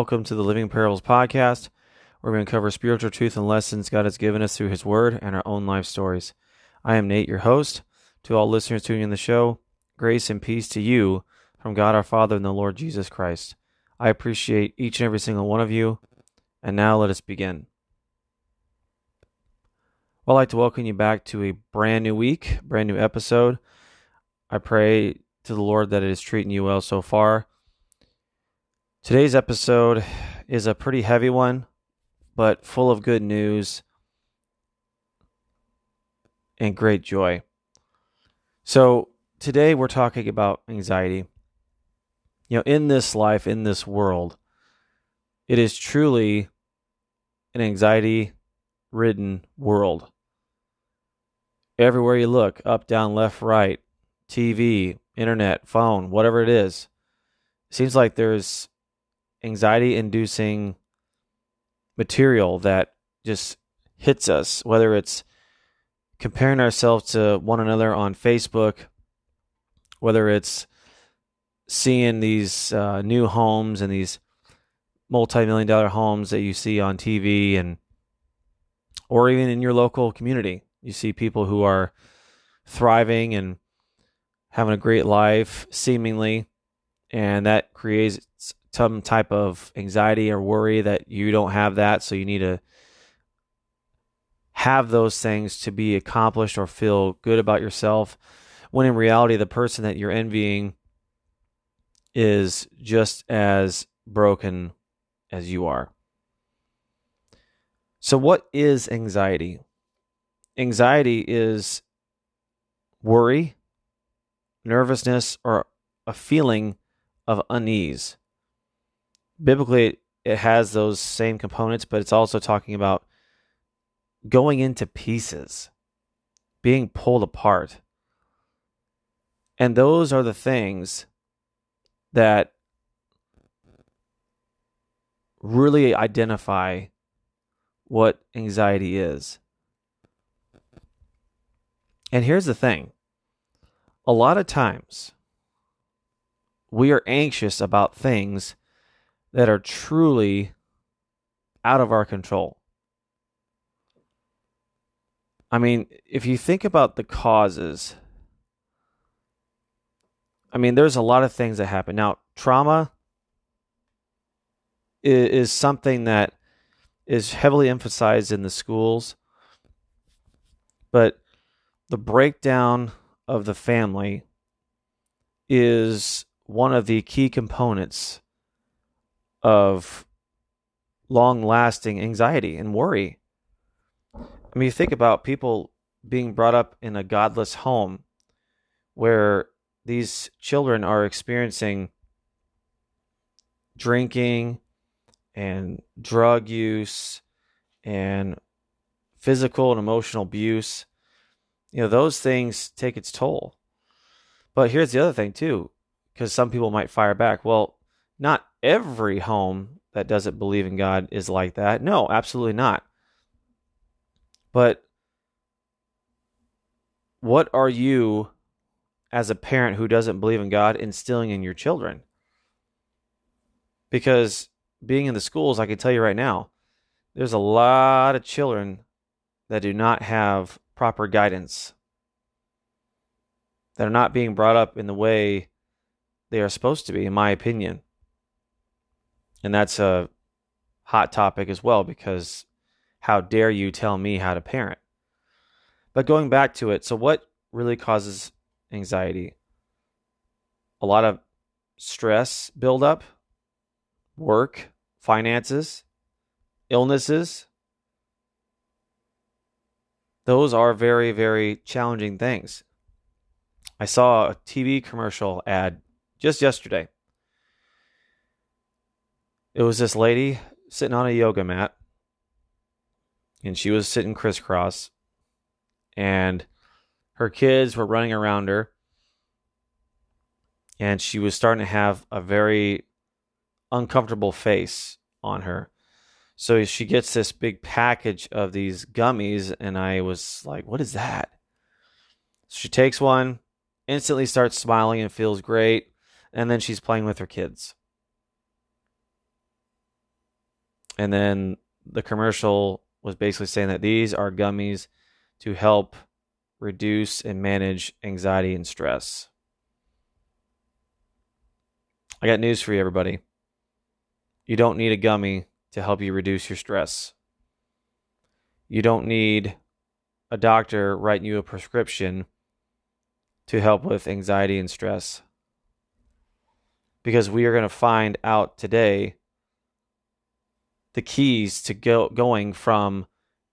Welcome to the Living Parables podcast, where we uncover spiritual truth and lessons God has given us through His Word and our own life stories. I am Nate, your host. To all listeners tuning in the show, grace and peace to you from God our Father and the Lord Jesus Christ. I appreciate each and every single one of you. And now let us begin. Well, I'd like to welcome you back to a brand new week, brand new episode. I pray to the Lord that it is treating you well so far. Today's episode is a pretty heavy one, but full of good news and great joy. So, today we're talking about anxiety. You know, in this life, in this world, it is truly an anxiety ridden world. Everywhere you look, up, down, left, right, TV, internet, phone, whatever it is, it seems like there's anxiety inducing material that just hits us, whether it's comparing ourselves to one another on Facebook, whether it's seeing these uh, new homes and these multi-million dollar homes that you see on TV and or even in your local community you see people who are thriving and having a great life seemingly and that creates some type of anxiety or worry that you don't have that, so you need to have those things to be accomplished or feel good about yourself. When in reality, the person that you're envying is just as broken as you are. So, what is anxiety? Anxiety is worry, nervousness, or a feeling of unease biblically it has those same components, but it's also talking about going into pieces, being pulled apart. And those are the things that really identify what anxiety is. And here's the thing a lot of times we are anxious about things that are truly out of our control. I mean, if you think about the causes, I mean, there's a lot of things that happen. Now, trauma is, is something that is heavily emphasized in the schools, but the breakdown of the family is one of the key components of long lasting anxiety and worry. I mean, you think about people being brought up in a godless home where these children are experiencing drinking and drug use and physical and emotional abuse. You know, those things take its toll. But here's the other thing, too, because some people might fire back. Well, not every home that doesn't believe in God is like that. No, absolutely not. But what are you, as a parent who doesn't believe in God, instilling in your children? Because being in the schools, I can tell you right now, there's a lot of children that do not have proper guidance, that are not being brought up in the way they are supposed to be, in my opinion. And that's a hot topic as well because how dare you tell me how to parent? But going back to it, so what really causes anxiety? A lot of stress buildup, work, finances, illnesses. Those are very, very challenging things. I saw a TV commercial ad just yesterday it was this lady sitting on a yoga mat and she was sitting crisscross and her kids were running around her and she was starting to have a very uncomfortable face on her. So she gets this big package of these gummies and i was like what is that? She takes one instantly starts smiling and feels great and then she's playing with her kids And then the commercial was basically saying that these are gummies to help reduce and manage anxiety and stress. I got news for you, everybody. You don't need a gummy to help you reduce your stress. You don't need a doctor writing you a prescription to help with anxiety and stress. Because we are going to find out today the keys to go, going from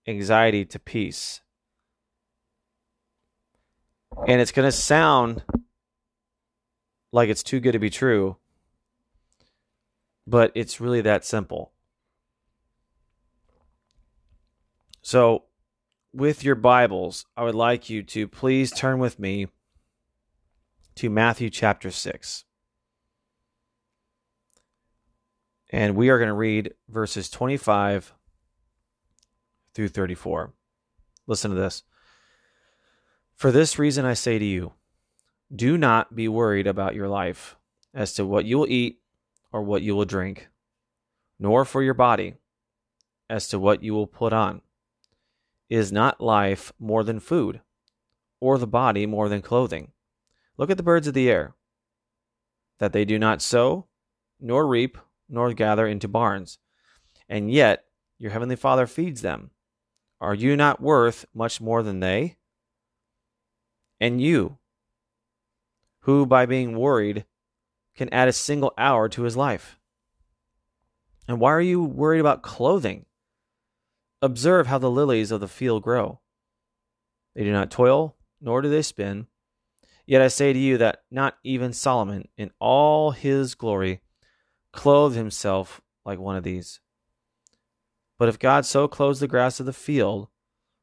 anxiety to peace. And it's going to sound like it's too good to be true, but it's really that simple. So, with your Bibles, I would like you to please turn with me to Matthew chapter 6. And we are going to read verses 25 through 34. Listen to this. For this reason, I say to you, do not be worried about your life as to what you will eat or what you will drink, nor for your body as to what you will put on. Is not life more than food, or the body more than clothing? Look at the birds of the air, that they do not sow, nor reap, nor gather into barns, and yet your heavenly Father feeds them. Are you not worth much more than they? And you, who by being worried can add a single hour to his life? And why are you worried about clothing? Observe how the lilies of the field grow. They do not toil, nor do they spin. Yet I say to you that not even Solomon, in all his glory, clothed himself like one of these. But if God so clothes the grass of the field,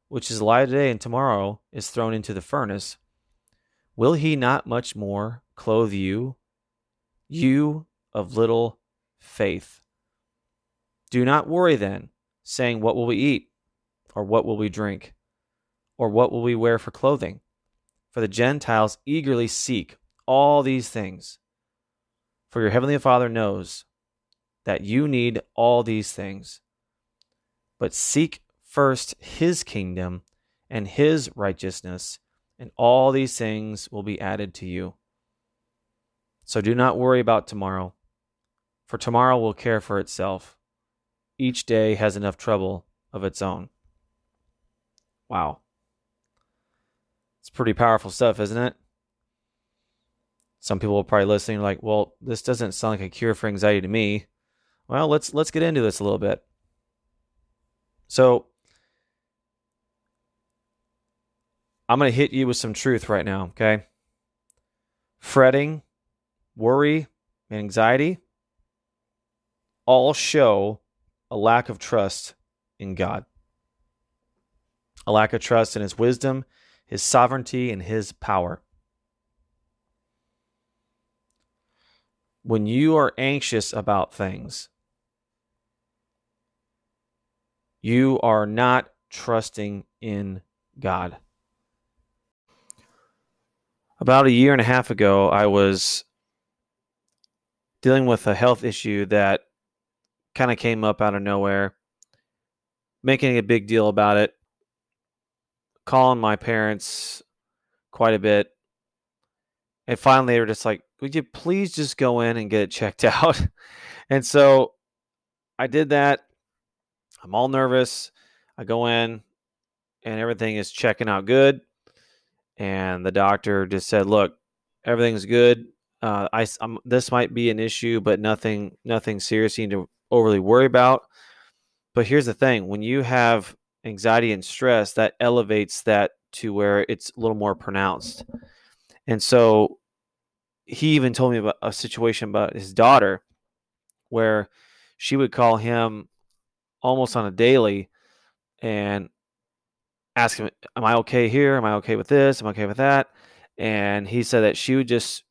which is alive today and tomorrow is thrown into the furnace, will he not much more clothe you, you of little faith? Do not worry then saying, What will we eat? Or what will we drink? Or what will we wear for clothing? For the Gentiles eagerly seek all these things. For your heavenly Father knows that you need all these things. But seek first his kingdom and his righteousness, and all these things will be added to you. So do not worry about tomorrow, for tomorrow will care for itself each day has enough trouble of its own. Wow. It's pretty powerful stuff, isn't it? Some people are probably listening like, well, this doesn't sound like a cure for anxiety to me. Well, let's let's get into this a little bit. So I'm going to hit you with some truth right now, okay? Fretting, worry, and anxiety all show a lack of trust in God, a lack of trust in His wisdom, His sovereignty, and His power. When you are anxious about things, you are not trusting in God. About a year and a half ago, I was dealing with a health issue that kind of came up out of nowhere, making a big deal about it, calling my parents quite a bit. And finally, they were just like, Would you please just go in and get it checked out? and so I did that. I'm all nervous. I go in and everything is checking out good. And the doctor just said, Look, everything's good. Uh, I, I'm, this might be an issue, but nothing, nothing serious. You need to overly worry about. But here's the thing when you have anxiety and stress, that elevates that to where it's a little more pronounced. And so he even told me about a situation about his daughter where she would call him almost on a daily and ask him, Am I okay here? Am I okay with this? Am I okay with that? And he said that she would just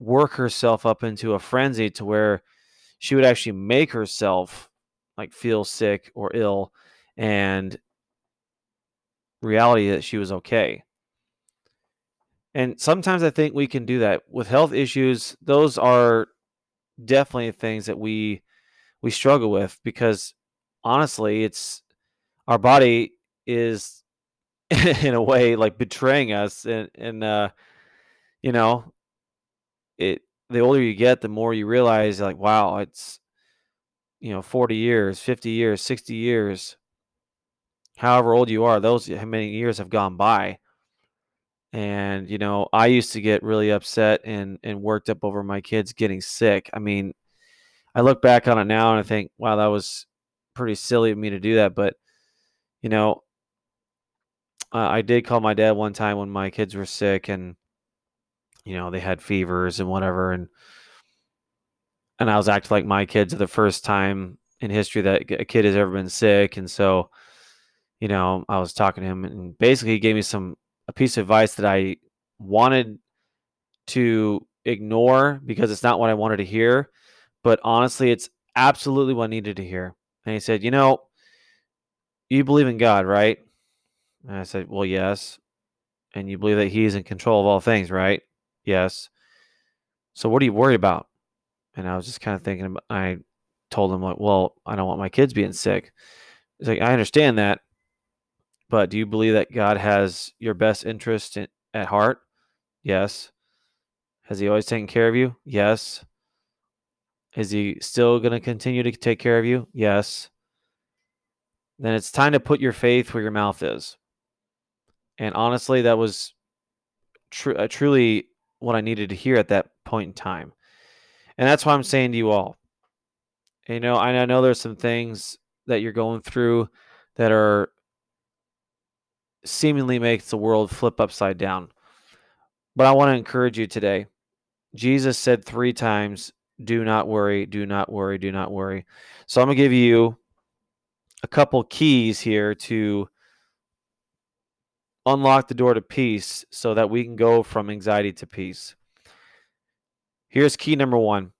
work herself up into a frenzy to where she would actually make herself like feel sick or ill and reality that she was okay. And sometimes I think we can do that with health issues. Those are definitely things that we we struggle with because honestly, it's our body is in a way like betraying us and and uh you know it the older you get the more you realize like wow it's you know 40 years 50 years 60 years however old you are those many years have gone by and you know i used to get really upset and and worked up over my kids getting sick i mean i look back on it now and i think wow that was pretty silly of me to do that but you know uh, i did call my dad one time when my kids were sick and you know they had fevers and whatever and and i was acting like my kids are the first time in history that a kid has ever been sick and so you know i was talking to him and basically he gave me some a piece of advice that I wanted to ignore because it's not what I wanted to hear, but honestly, it's absolutely what I needed to hear. And he said, You know, you believe in God, right? And I said, Well, yes. And you believe that He is in control of all things, right? Yes. So what are you worried about? And I was just kind of thinking, I told him, like, Well, I don't want my kids being sick. He's like, I understand that, but do you believe that God has your best interest in, at heart? Yes. Has He always taken care of you? Yes. Is He still going to continue to take care of you? Yes. Then it's time to put your faith where your mouth is. And honestly, that was tr- uh, truly what I needed to hear at that point in time. And that's why I'm saying to you all, you know, I know there's some things that you're going through that are seemingly makes the world flip upside down. But I want to encourage you today. Jesus said three times, Do not worry, do not worry, do not worry. So I'm going to give you a couple keys here to unlock the door to peace so that we can go from anxiety to peace. Here's key number one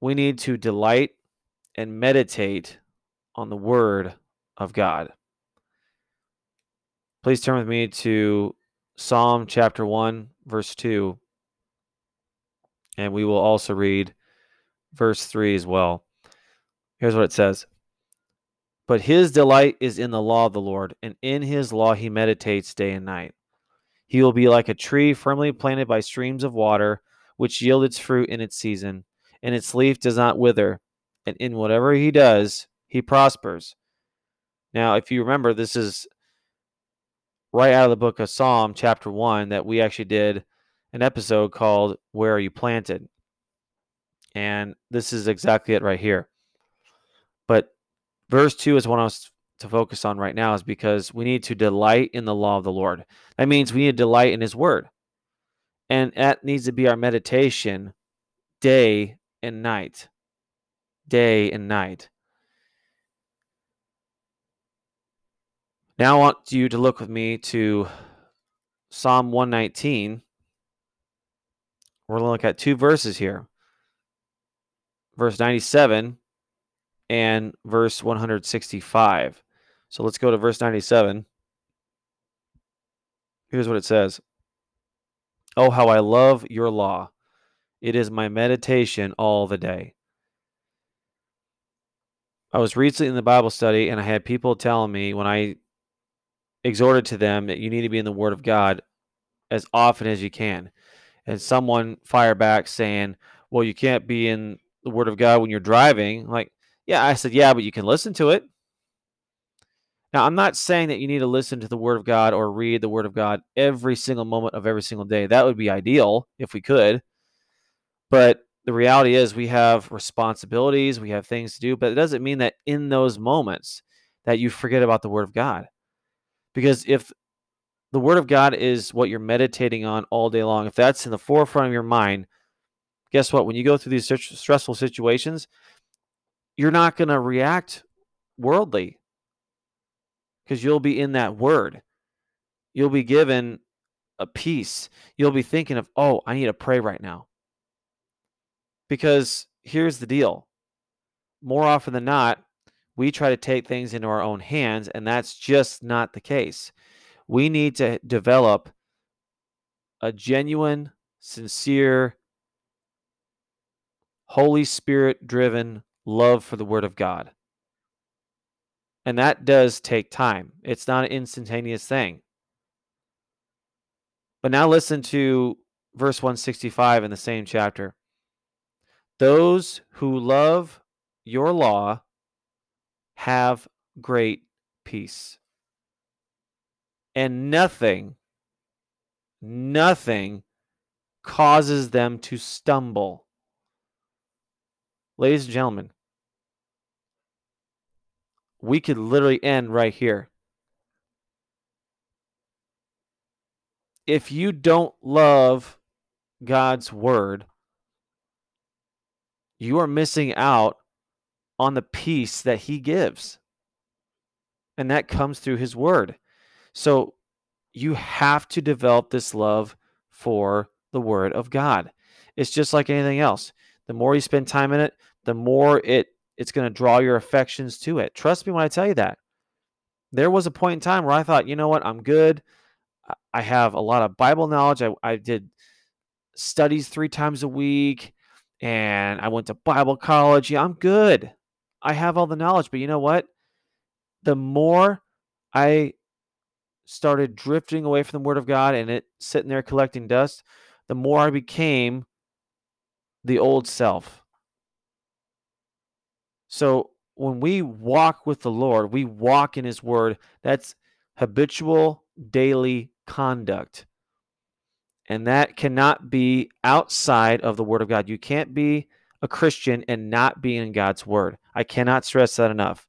we need to delight and meditate on the Word of God. Please turn with me to Psalm chapter 1, verse 2. And we will also read verse 3 as well. Here's what it says But his delight is in the law of the Lord, and in his law he meditates day and night. He will be like a tree firmly planted by streams of water, which yield its fruit in its season, and its leaf does not wither. And in whatever he does, he prospers. Now, if you remember, this is right out of the book of Psalm, chapter 1, that we actually did an episode called Where Are You Planted? And this is exactly it right here. But verse 2 is what I was to focus on right now, is because we need to delight in the law of the Lord. That means we need to delight in His word. And that needs to be our meditation day and night. Day and night. Now I want you to look with me to Psalm 119. We're going to look at two verses here verse 97 and verse 165. So let's go to verse 97. Here's what it says Oh, how I love your law! It is my meditation all the day. I was recently in the Bible study and I had people telling me when I exhorted to them that you need to be in the Word of God as often as you can. And someone fire back saying, Well, you can't be in the Word of God when you're driving. Like, yeah, I said, Yeah, but you can listen to it. Now, I'm not saying that you need to listen to the Word of God or read the Word of God every single moment of every single day. That would be ideal if we could. But the reality is we have responsibilities, we have things to do, but it doesn't mean that in those moments that you forget about the Word of God. Because if the word of God is what you're meditating on all day long, if that's in the forefront of your mind, guess what? When you go through these stressful situations, you're not going to react worldly because you'll be in that word. You'll be given a peace. You'll be thinking of, oh, I need to pray right now. Because here's the deal more often than not, we try to take things into our own hands, and that's just not the case. We need to develop a genuine, sincere, Holy Spirit driven love for the Word of God. And that does take time, it's not an instantaneous thing. But now listen to verse 165 in the same chapter. Those who love your law have great peace. And nothing, nothing causes them to stumble. Ladies and gentlemen, we could literally end right here. If you don't love God's word, you are missing out on the peace that he gives. And that comes through his word. So you have to develop this love for the word of God. It's just like anything else. The more you spend time in it, the more it it's going to draw your affections to it. Trust me when I tell you that. There was a point in time where I thought, you know what, I'm good. I have a lot of Bible knowledge. I, I did studies three times a week and I went to Bible college. Yeah, I'm good. I have all the knowledge. But you know what? The more I started drifting away from the Word of God and it sitting there collecting dust, the more I became the old self. So when we walk with the Lord, we walk in His Word. That's habitual daily conduct. And that cannot be outside of the Word of God. You can't be a Christian and not be in God's Word. I cannot stress that enough.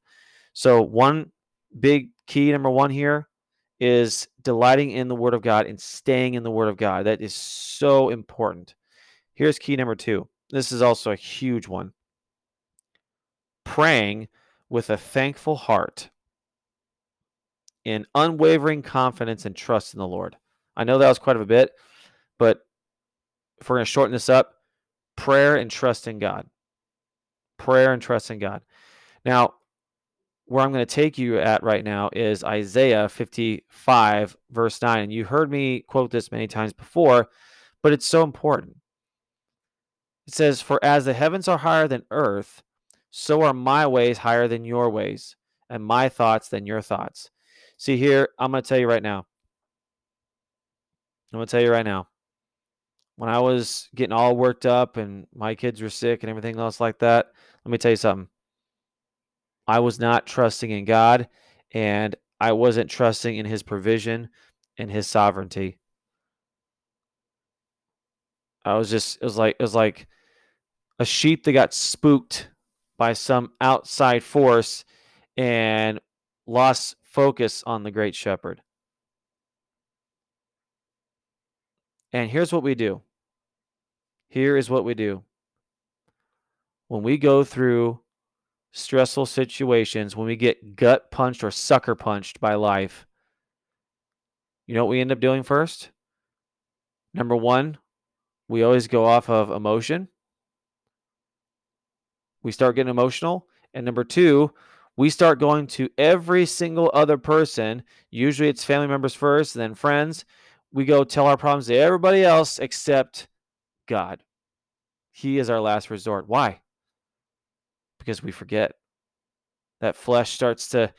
So, one big key, number one here, is delighting in the Word of God and staying in the Word of God. That is so important. Here's key number two. This is also a huge one praying with a thankful heart in unwavering confidence and trust in the Lord. I know that was quite a bit, but if we're going to shorten this up, prayer and trust in God. Prayer and trust in God. Now, where I'm going to take you at right now is Isaiah 55, verse 9. And you heard me quote this many times before, but it's so important. It says, For as the heavens are higher than earth, so are my ways higher than your ways, and my thoughts than your thoughts. See, here, I'm going to tell you right now. I'm going to tell you right now. When I was getting all worked up and my kids were sick and everything else like that, let me tell you something. I was not trusting in God and I wasn't trusting in his provision and his sovereignty. I was just it was like it was like a sheep that got spooked by some outside force and lost focus on the great shepherd. And here's what we do. Here is what we do. When we go through stressful situations, when we get gut punched or sucker punched by life, you know what we end up doing first? Number one, we always go off of emotion we start getting emotional. And number two, we start going to every single other person. Usually it's family members first, then friends. We go tell our problems to everybody else except God. He is our last resort. Why? Because we forget. That flesh starts to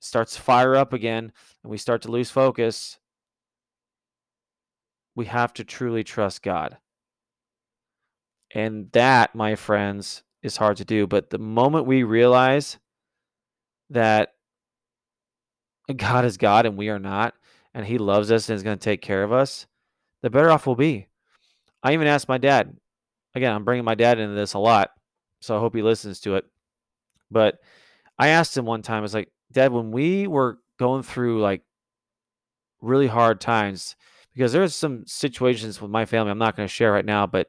starts to fire up again and we start to lose focus. We have to truly trust God. And that, my friends, is hard to do. But the moment we realize that God is God and we are not, and He loves us and is going to take care of us, the better off we'll be. I even asked my dad. Again, I'm bringing my dad into this a lot, so I hope he listens to it. But I asked him one time, I was like, Dad, when we were going through like really hard times, because there's some situations with my family I'm not going to share right now, but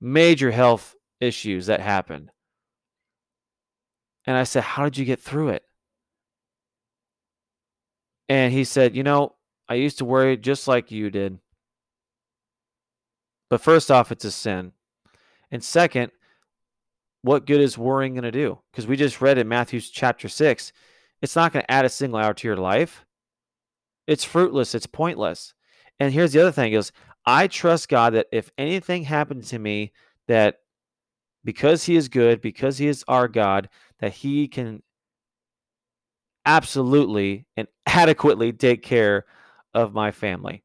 major health issues that happened. And I said, How did you get through it? And he said, You know, I used to worry just like you did. But first off, it's a sin. And second, what good is worrying going to do? Because we just read in Matthew chapter 6, it's not going to add a single hour to your life. It's fruitless, it's pointless. And here's the other thing is I trust God that if anything happened to me that because he is good, because he is our God, that he can absolutely and adequately take care of my family.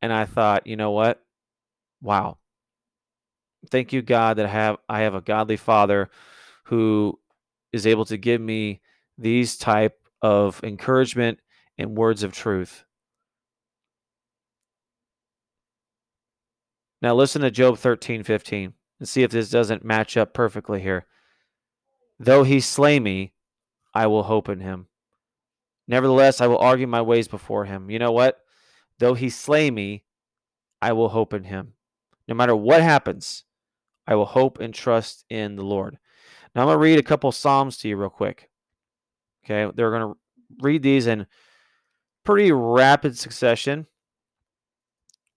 And I thought, you know what? Wow. Thank you, God, that I have I have a godly father who is able to give me these type of encouragement and words of truth. Now listen to Job 13, 15 and see if this doesn't match up perfectly here. Though he slay me, I will hope in him. Nevertheless, I will argue my ways before him. You know what? Though he slay me, I will hope in him. No matter what happens, I will hope and trust in the Lord. Now I'm going to read a couple Psalms to you real quick. Okay, they're going to read these in pretty rapid succession,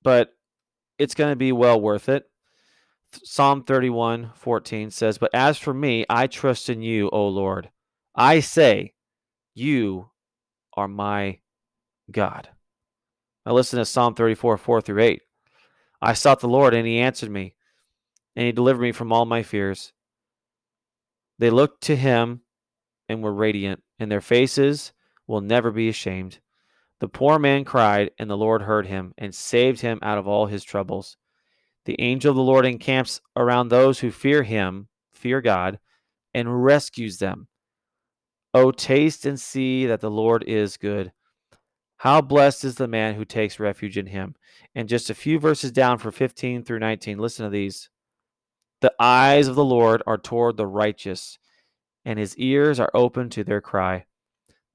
but it's going to be well worth it. Psalm 31 14 says, But as for me, I trust in you, O Lord. I say, You are my God. Now listen to Psalm 34 4 through 8. I sought the Lord, and he answered me, and he delivered me from all my fears. They looked to him and were radiant, and their faces will never be ashamed. The poor man cried, and the Lord heard him and saved him out of all his troubles. The angel of the Lord encamps around those who fear him, fear God, and rescues them. Oh, taste and see that the Lord is good. How blessed is the man who takes refuge in him. And just a few verses down for 15 through 19, listen to these. The eyes of the Lord are toward the righteous, and his ears are open to their cry.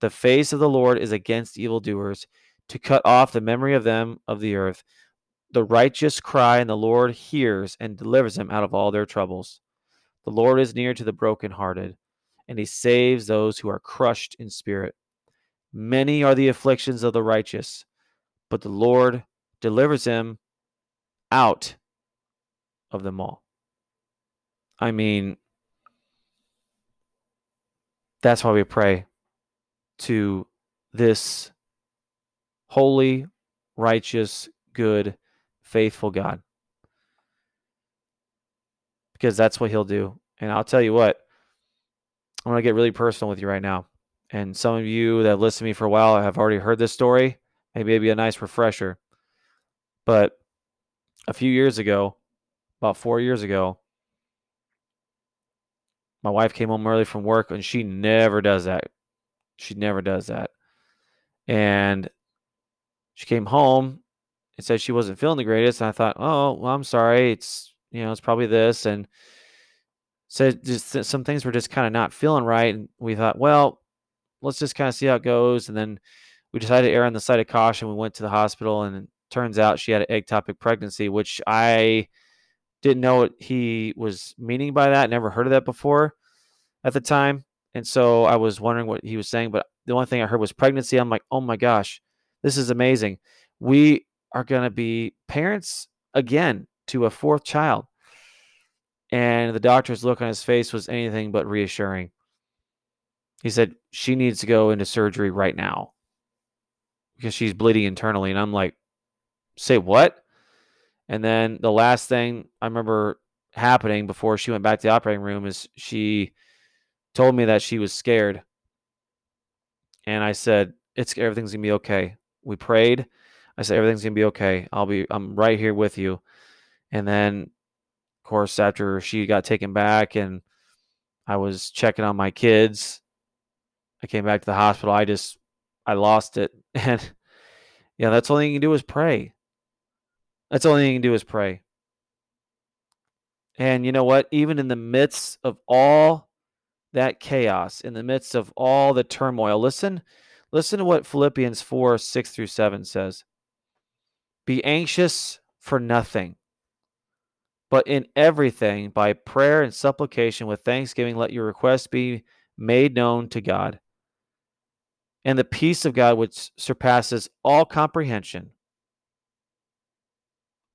The face of the Lord is against evildoers, to cut off the memory of them of the earth. The righteous cry, and the Lord hears and delivers them out of all their troubles. The Lord is near to the brokenhearted, and he saves those who are crushed in spirit. Many are the afflictions of the righteous, but the Lord delivers him out of them all. I mean, that's why we pray to this holy, righteous, good, faithful God. Because that's what he'll do. And I'll tell you what, I'm going to get really personal with you right now. And some of you that have listened to me for a while have already heard this story. Maybe it'd be a nice refresher. But a few years ago, about four years ago, my wife came home early from work and she never does that. She never does that. And she came home and said she wasn't feeling the greatest. And I thought, oh, well, I'm sorry. It's, you know, it's probably this. And said just some things were just kind of not feeling right. And we thought, well, let's just kind of see how it goes. And then we decided to err on the side of caution. We went to the hospital and it turns out she had an ectopic pregnancy, which I didn't know what he was meaning by that. Never heard of that before at the time. And so I was wondering what he was saying, but the only thing I heard was pregnancy. I'm like, oh my gosh, this is amazing. We are going to be parents again to a fourth child. And the doctor's look on his face was anything but reassuring. He said, she needs to go into surgery right now because she's bleeding internally. And I'm like, say what? And then the last thing I remember happening before she went back to the operating room is she told me that she was scared. And I said, It's everything's gonna be okay. We prayed. I said, Everything's gonna be okay. I'll be I'm right here with you. And then of course after she got taken back and I was checking on my kids, I came back to the hospital. I just I lost it. And yeah, that's all you can do is pray. That's all you can do is pray. And you know what? Even in the midst of all that chaos, in the midst of all the turmoil. Listen, listen to what Philippians 4 6 through 7 says. Be anxious for nothing, but in everything, by prayer and supplication with thanksgiving, let your requests be made known to God. And the peace of God, which surpasses all comprehension,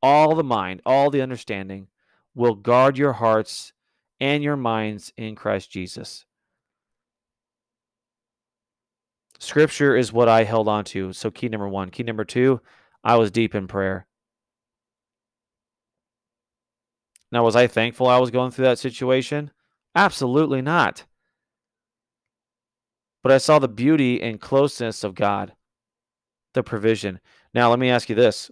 all the mind, all the understanding, will guard your hearts and your minds in Christ Jesus. Scripture is what I held on to. So, key number one. Key number two, I was deep in prayer. Now, was I thankful I was going through that situation? Absolutely not. But I saw the beauty and closeness of God, the provision. Now, let me ask you this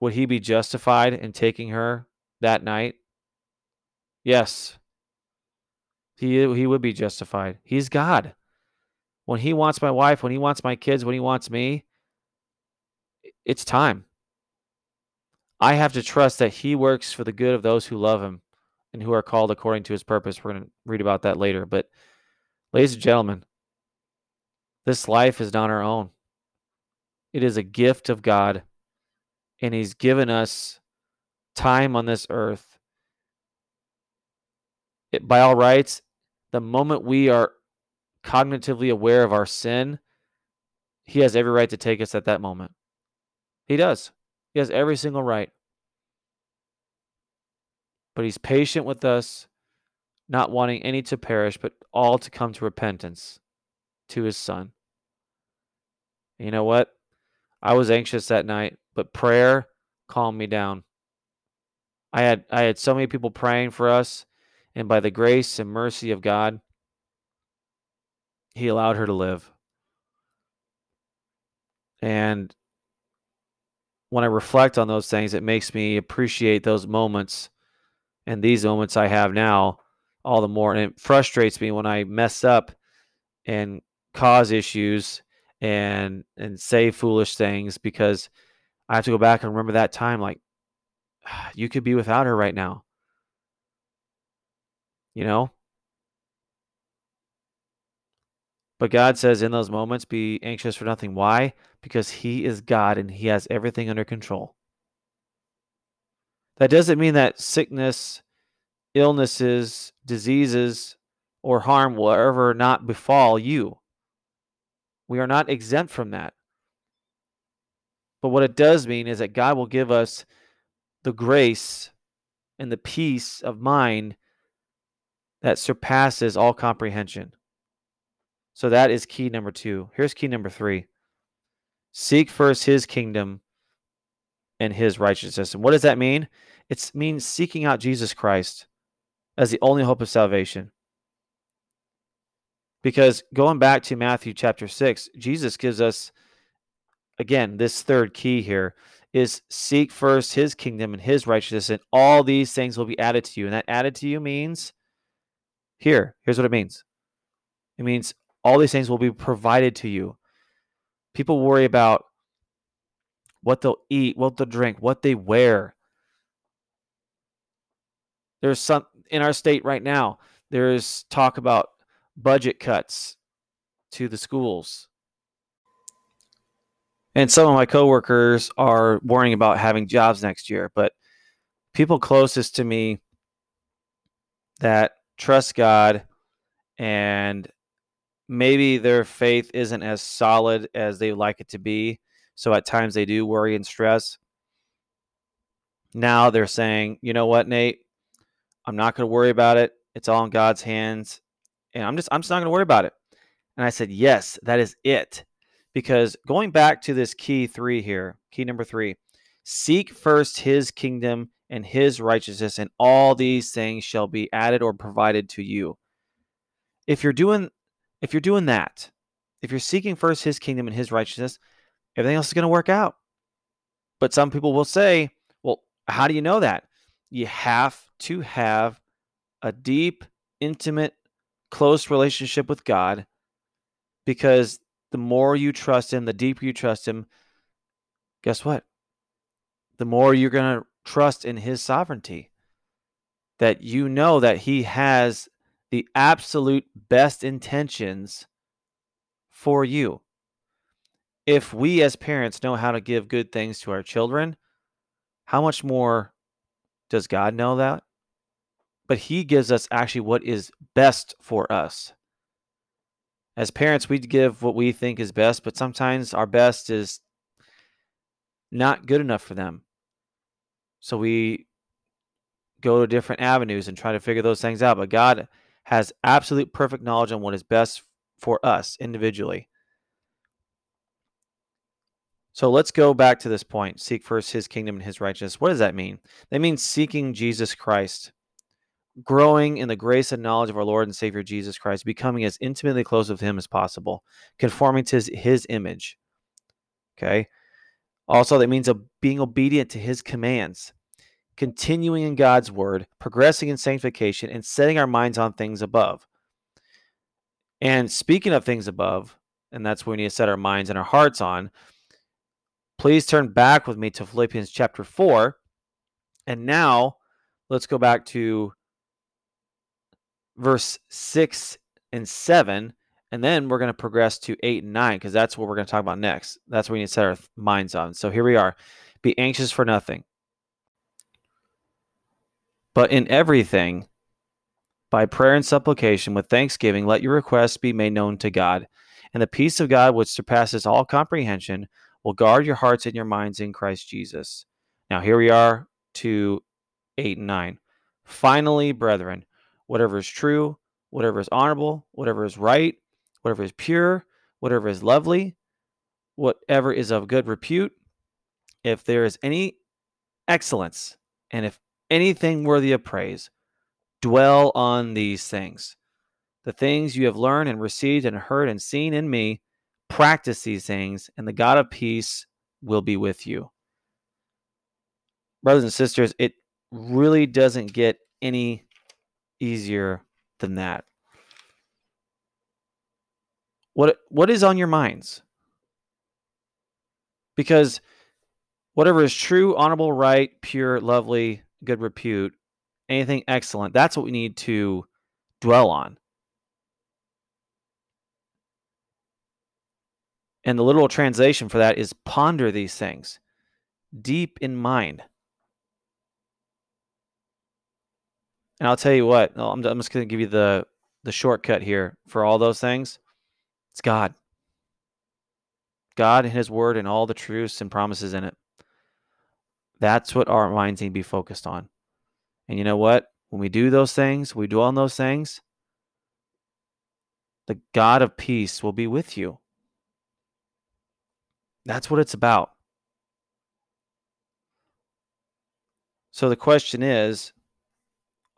Would he be justified in taking her that night? Yes. He, he would be justified. He's God. When he wants my wife, when he wants my kids, when he wants me, it's time. I have to trust that he works for the good of those who love him and who are called according to his purpose. We're going to read about that later. But, ladies and gentlemen, this life is not our own. It is a gift of God, and He's given us time on this earth. It, by all rights, the moment we are cognitively aware of our sin, He has every right to take us at that moment. He does. He has every single right. But he's patient with us, not wanting any to perish, but all to come to repentance to his son. You know what? I was anxious that night, but prayer calmed me down. I had I had so many people praying for us, and by the grace and mercy of God, he allowed her to live. And when I reflect on those things, it makes me appreciate those moments and these moments I have now all the more. And it frustrates me when I mess up and cause issues and and say foolish things because I have to go back and remember that time like you could be without her right now. You know? But God says in those moments, be anxious for nothing. Why? Because He is God and He has everything under control. That doesn't mean that sickness, illnesses, diseases, or harm will ever not befall you. We are not exempt from that. But what it does mean is that God will give us the grace and the peace of mind that surpasses all comprehension. So that is key number two. Here's key number three seek first his kingdom and his righteousness. And what does that mean? It means seeking out Jesus Christ as the only hope of salvation. Because going back to Matthew chapter 6, Jesus gives us, again, this third key here is seek first his kingdom and his righteousness, and all these things will be added to you. And that added to you means here, here's what it means it means all these things will be provided to you. People worry about what they'll eat, what they'll drink, what they wear. There's some in our state right now, there's talk about budget cuts to the schools. And some of my coworkers are worrying about having jobs next year, but people closest to me that trust God and maybe their faith isn't as solid as they like it to be. So at times they do worry and stress. Now they're saying, you know what, Nate? I'm not going to worry about it. It's all in God's hands. And I'm just I'm just not going to worry about it. And I said, "Yes, that is it." Because going back to this key 3 here, key number 3, seek first his kingdom and his righteousness and all these things shall be added or provided to you. If you're doing if you're doing that, if you're seeking first his kingdom and his righteousness, everything else is going to work out. But some people will say, well, how do you know that? You have to have a deep, intimate, close relationship with God because the more you trust Him, the deeper you trust Him, guess what? The more you're going to trust in His sovereignty. That you know that He has the absolute best intentions for you. If we as parents know how to give good things to our children, how much more does God know that? But He gives us actually what is best for us. As parents, we give what we think is best, but sometimes our best is not good enough for them. So we go to different avenues and try to figure those things out. But God has absolute perfect knowledge on what is best for us individually. So let's go back to this point. Seek first his kingdom and his righteousness. What does that mean? That means seeking Jesus Christ, growing in the grace and knowledge of our Lord and Savior Jesus Christ, becoming as intimately close with him as possible, conforming to his, his image. Okay. Also, that means of being obedient to his commands, continuing in God's word, progressing in sanctification, and setting our minds on things above. And speaking of things above, and that's what we need to set our minds and our hearts on, please turn back with me to Philippians chapter 4. And now let's go back to verse 6 and 7. And then we're going to progress to 8 and 9 because that's what we're going to talk about next. That's what we need to set our minds on. So here we are. Be anxious for nothing. But in everything, by prayer and supplication with thanksgiving, let your requests be made known to God. And the peace of God, which surpasses all comprehension, will guard your hearts and your minds in Christ Jesus. Now, here we are to 8 and 9. Finally, brethren, whatever is true, whatever is honorable, whatever is right, whatever is pure, whatever is lovely, whatever is of good repute, if there is any excellence, and if anything worthy of praise, dwell on these things. The things you have learned and received and heard and seen in me, Practice these things, and the God of peace will be with you. Brothers and sisters, it really doesn't get any easier than that. What what is on your minds? Because whatever is true, honorable, right, pure, lovely, good repute, anything excellent, that's what we need to dwell on. And the literal translation for that is ponder these things deep in mind. And I'll tell you what, I'm, just going to give you the, the shortcut here for all those things. It's God. God and His Word and all the truths and promises in it. That's what our minds need to be focused on. And you know what? When we do those things, we dwell on those things, the God of peace will be with you. That's what it's about. So the question is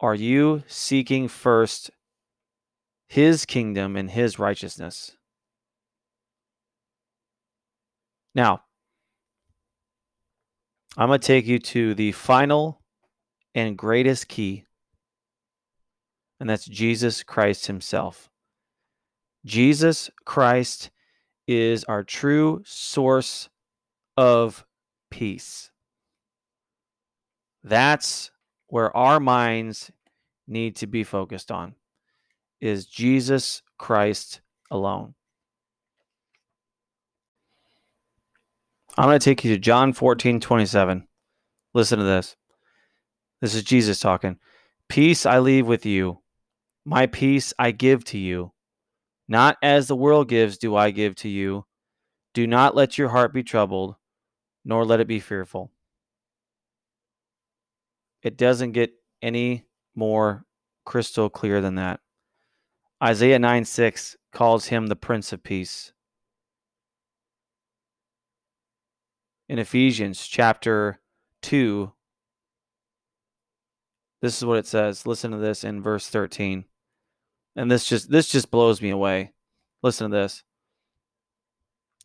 are you seeking first his kingdom and his righteousness? Now, I'm going to take you to the final and greatest key, and that's Jesus Christ himself. Jesus Christ is our true source of peace. That's where our minds need to be focused on is Jesus Christ alone. I'm going to take you to John 14, 27. Listen to this. This is Jesus talking. Peace I leave with you. My peace I give to you. Not as the world gives, do I give to you. Do not let your heart be troubled, nor let it be fearful. It doesn't get any more crystal clear than that. Isaiah 9 6 calls him the Prince of Peace. In Ephesians chapter 2, this is what it says. Listen to this in verse 13 and this just this just blows me away. Listen to this.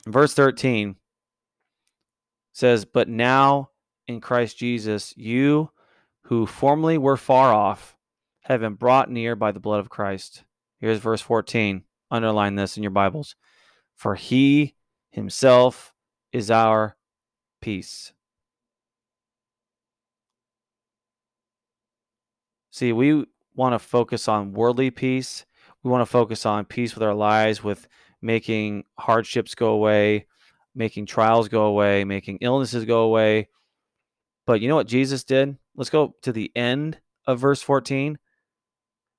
Verse 13 says, "But now in Christ Jesus, you who formerly were far off have been brought near by the blood of Christ." Here's verse 14. Underline this in your Bibles. For he himself is our peace. See, we want to focus on worldly peace. We want to focus on peace with our lives, with making hardships go away, making trials go away, making illnesses go away. But you know what Jesus did? Let's go to the end of verse 14.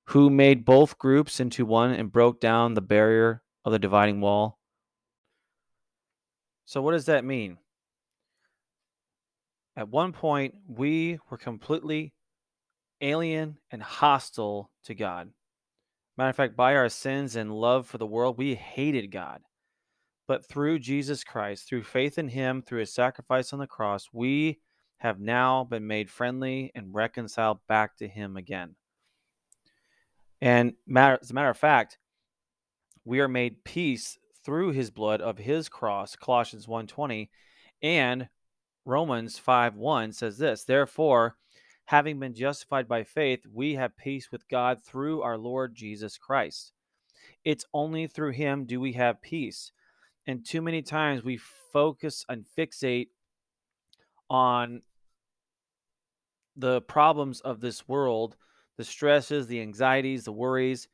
Who made both groups into one and broke down the barrier of the dividing wall. So, what does that mean? At one point, we were completely alien and hostile to God. Matter of fact, by our sins and love for the world, we hated God. But through Jesus Christ, through faith in him, through his sacrifice on the cross, we have now been made friendly and reconciled back to him again. And matter, as a matter of fact, we are made peace through his blood of his cross, Colossians 1:20, and Romans 5:1 says this, therefore, having been justified by faith, we have peace with God through our Lord Jesus Christ. It's only through him do we have peace. And too many times we focus and fixate on the problems of this world, the stresses, the anxieties, the worries.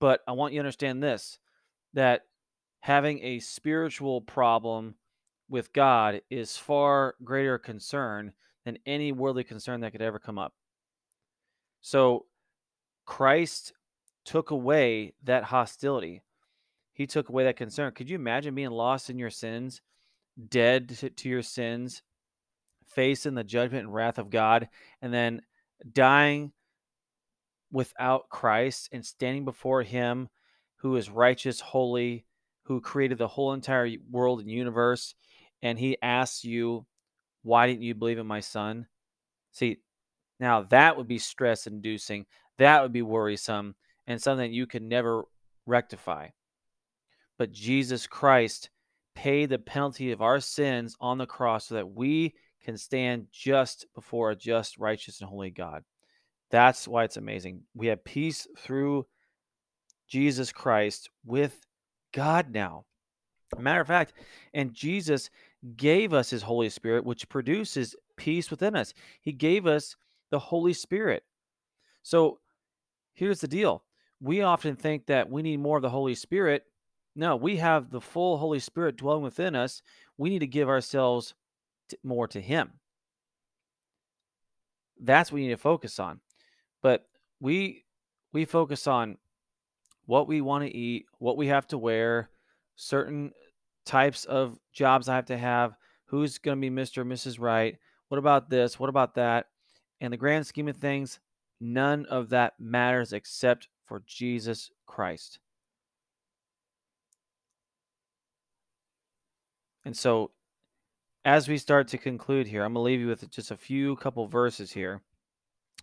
But I want you to understand this that having a spiritual problem with God is far greater concern than any worldly concern that could ever come up. So Christ took away that hostility. He took away that concern. Could you imagine being lost in your sins, dead to, your sins, facing the judgment and wrath of God, and then dying without Christ and standing before Him who is righteous, holy, who created the whole entire world and universe, and He asks you, Why didn't you believe in my son? See, now that would be stress inducing. That would be worrisome and something you could never rectify. But Jesus Christ paid the penalty of our sins on the cross so that we can stand just before a just, righteous, and holy God. That's why it's amazing. We have peace through Jesus Christ with God now. Matter of fact, and Jesus gave us his Holy Spirit, which produces peace within us. He gave us the Holy Spirit. So here's the deal we often think that we need more of the Holy Spirit. No, we have the full Holy Spirit dwelling within us. We need to give ourselves more to Him. That's what we need to focus on. But we we focus on what we want to eat, what we have to wear, certain types of jobs I have to have, who's going to be Mr. or Mrs. Right, what about this, what about that. In the grand scheme of things, none of that matters except for Jesus Christ. And so, as we start to conclude here, I'm going to leave you with just a few couple verses here.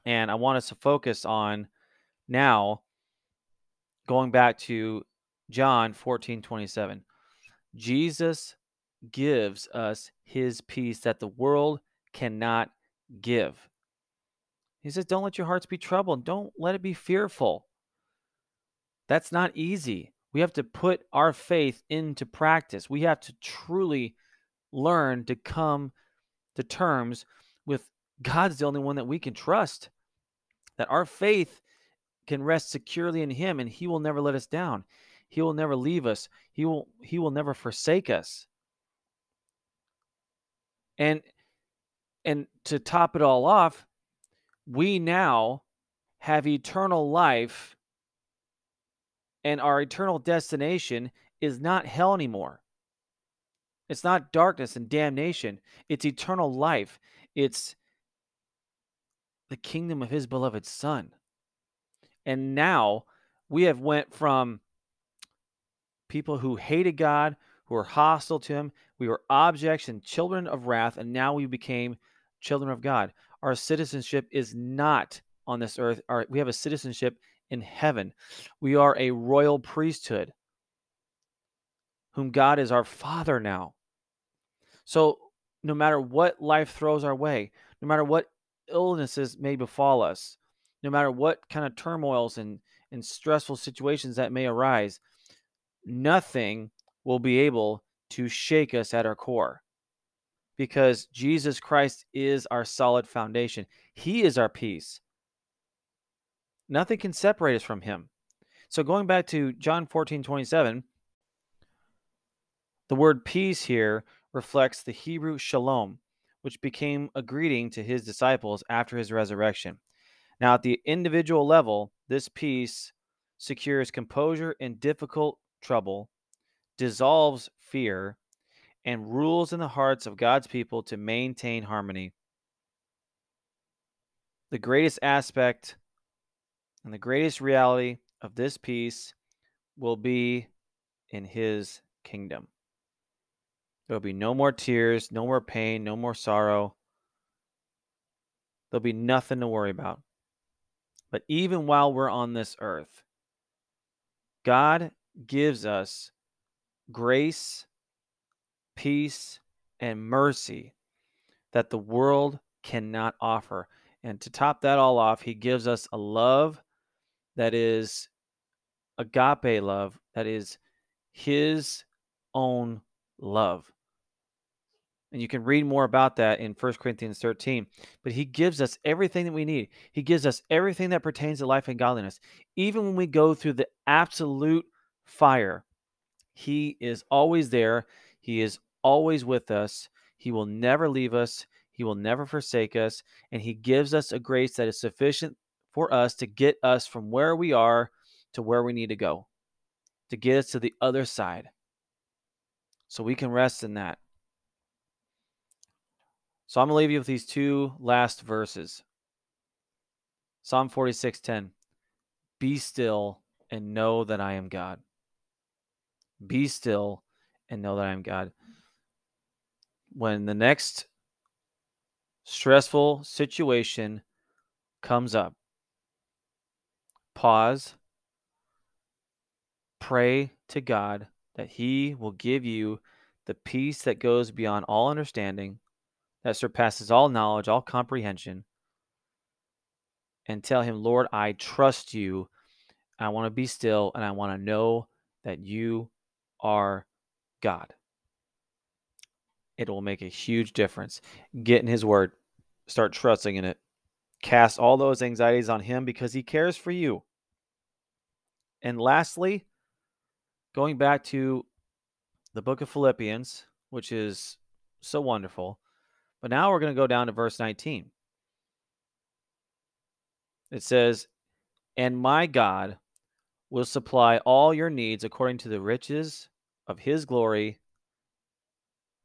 And I want us to focus on now going back to John 14 27. Jesus gives us his peace that the world cannot give. He says, Don't let your hearts be troubled. Don't let it be fearful. That's not easy. We have to put our faith into practice. We have to truly learn to come to terms with God's the only one that we can trust. That our faith can rest securely in him and he will never let us down. He will never leave us. He will he will never forsake us. And and to top it all off, we now have eternal life and our eternal destination is not hell anymore. It's not darkness and damnation. It's eternal life. It's the kingdom of his beloved son. And now we have went from people who hated God, who were hostile to him, we were objects and children of wrath, and now we became children of God. Our citizenship is not on this earth. Our, we have a citizenship in heaven. We are a royal priesthood, whom God is our Father now. So, no matter what life throws our way, no matter what illnesses may befall us, no matter what kind of turmoils and, and stressful situations that may arise, nothing will be able to shake us at our core because Jesus Christ is our solid foundation. He is our peace. Nothing can separate us from him. So going back to John 14, 27, the word peace here reflects the Hebrew shalom, which became a greeting to his disciples after his resurrection. Now, at the individual level, this peace secures composure in difficult trouble, dissolves fear, and rules in the hearts of God's people to maintain harmony. The greatest aspect and the greatest reality of this peace will be in his kingdom. There'll be no more tears, no more pain, no more sorrow. There'll be nothing to worry about. But even while we're on this earth, God gives us grace, peace, and mercy that the world cannot offer. And to top that all off, he gives us a love that is agape love, that is his own love. And you can read more about that in 1 Corinthians 13. But he gives us everything that we need. He gives us everything that pertains to life and godliness. Even when we go through the absolute fire, he is always there. He is always with us. He will never leave us. He will never forsake us. And He gives us a grace that is sufficient for us to get us from where we are to where we need to go, to get us to the other side. So we can rest in that. So I'm going to leave you with these two last verses. Psalm 46:10. Be still and know that I am God. Be still and know that I am God. When the next stressful situation comes up, pause, pray to God that He will give you the peace that goes beyond all understanding, that surpasses all knowledge, all comprehension, and tell Him, Lord, I trust you. I want to be still and I want to know that you are God it will make a huge difference. Get in His Word, start trusting in it. Cast all those anxieties on Him because He cares for you. And lastly, going back to the book of Philippians, which is so wonderful, but now we're going to go down to verse 19. It says, And my God will supply all your needs according to the riches of his glory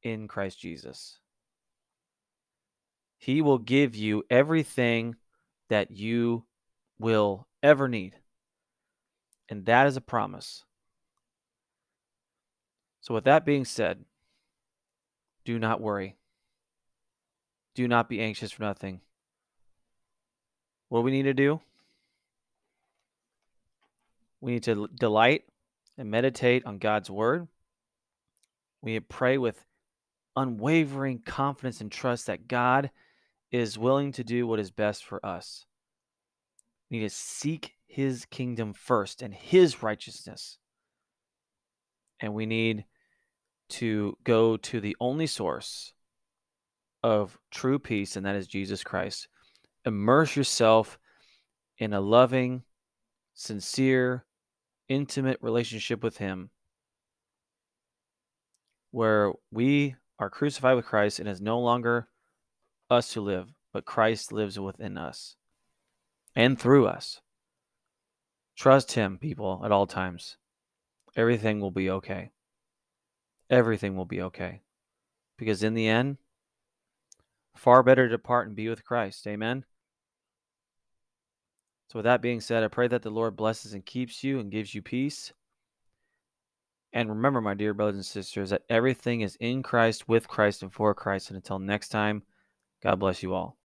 in Christ Jesus. He will give you everything that you will ever need. And that is a promise. So, with that being said, do not worry. Do not be anxious for nothing. What do we need to do? We need to delight and meditate on God's word. We pray with unwavering confidence and trust that God is willing to do what is best for us. We need to seek his kingdom first and his righteousness. And we need to go to the only source of true peace, and that is Jesus Christ. Immerse yourself in a loving, sincere, intimate relationship with him where we are crucified with Christ, and it is no longer us who live, but Christ lives within us and through us. Trust Him, people, at all times. Everything will be okay. Everything will be okay. Because in the end, far better to depart and be with Christ. Amen. So, with that being said, I pray that the Lord blesses and keeps you and gives you peace. And remember, my dear brothers and sisters, that everything is in Christ, with Christ, and for Christ. And until next time, God bless you all.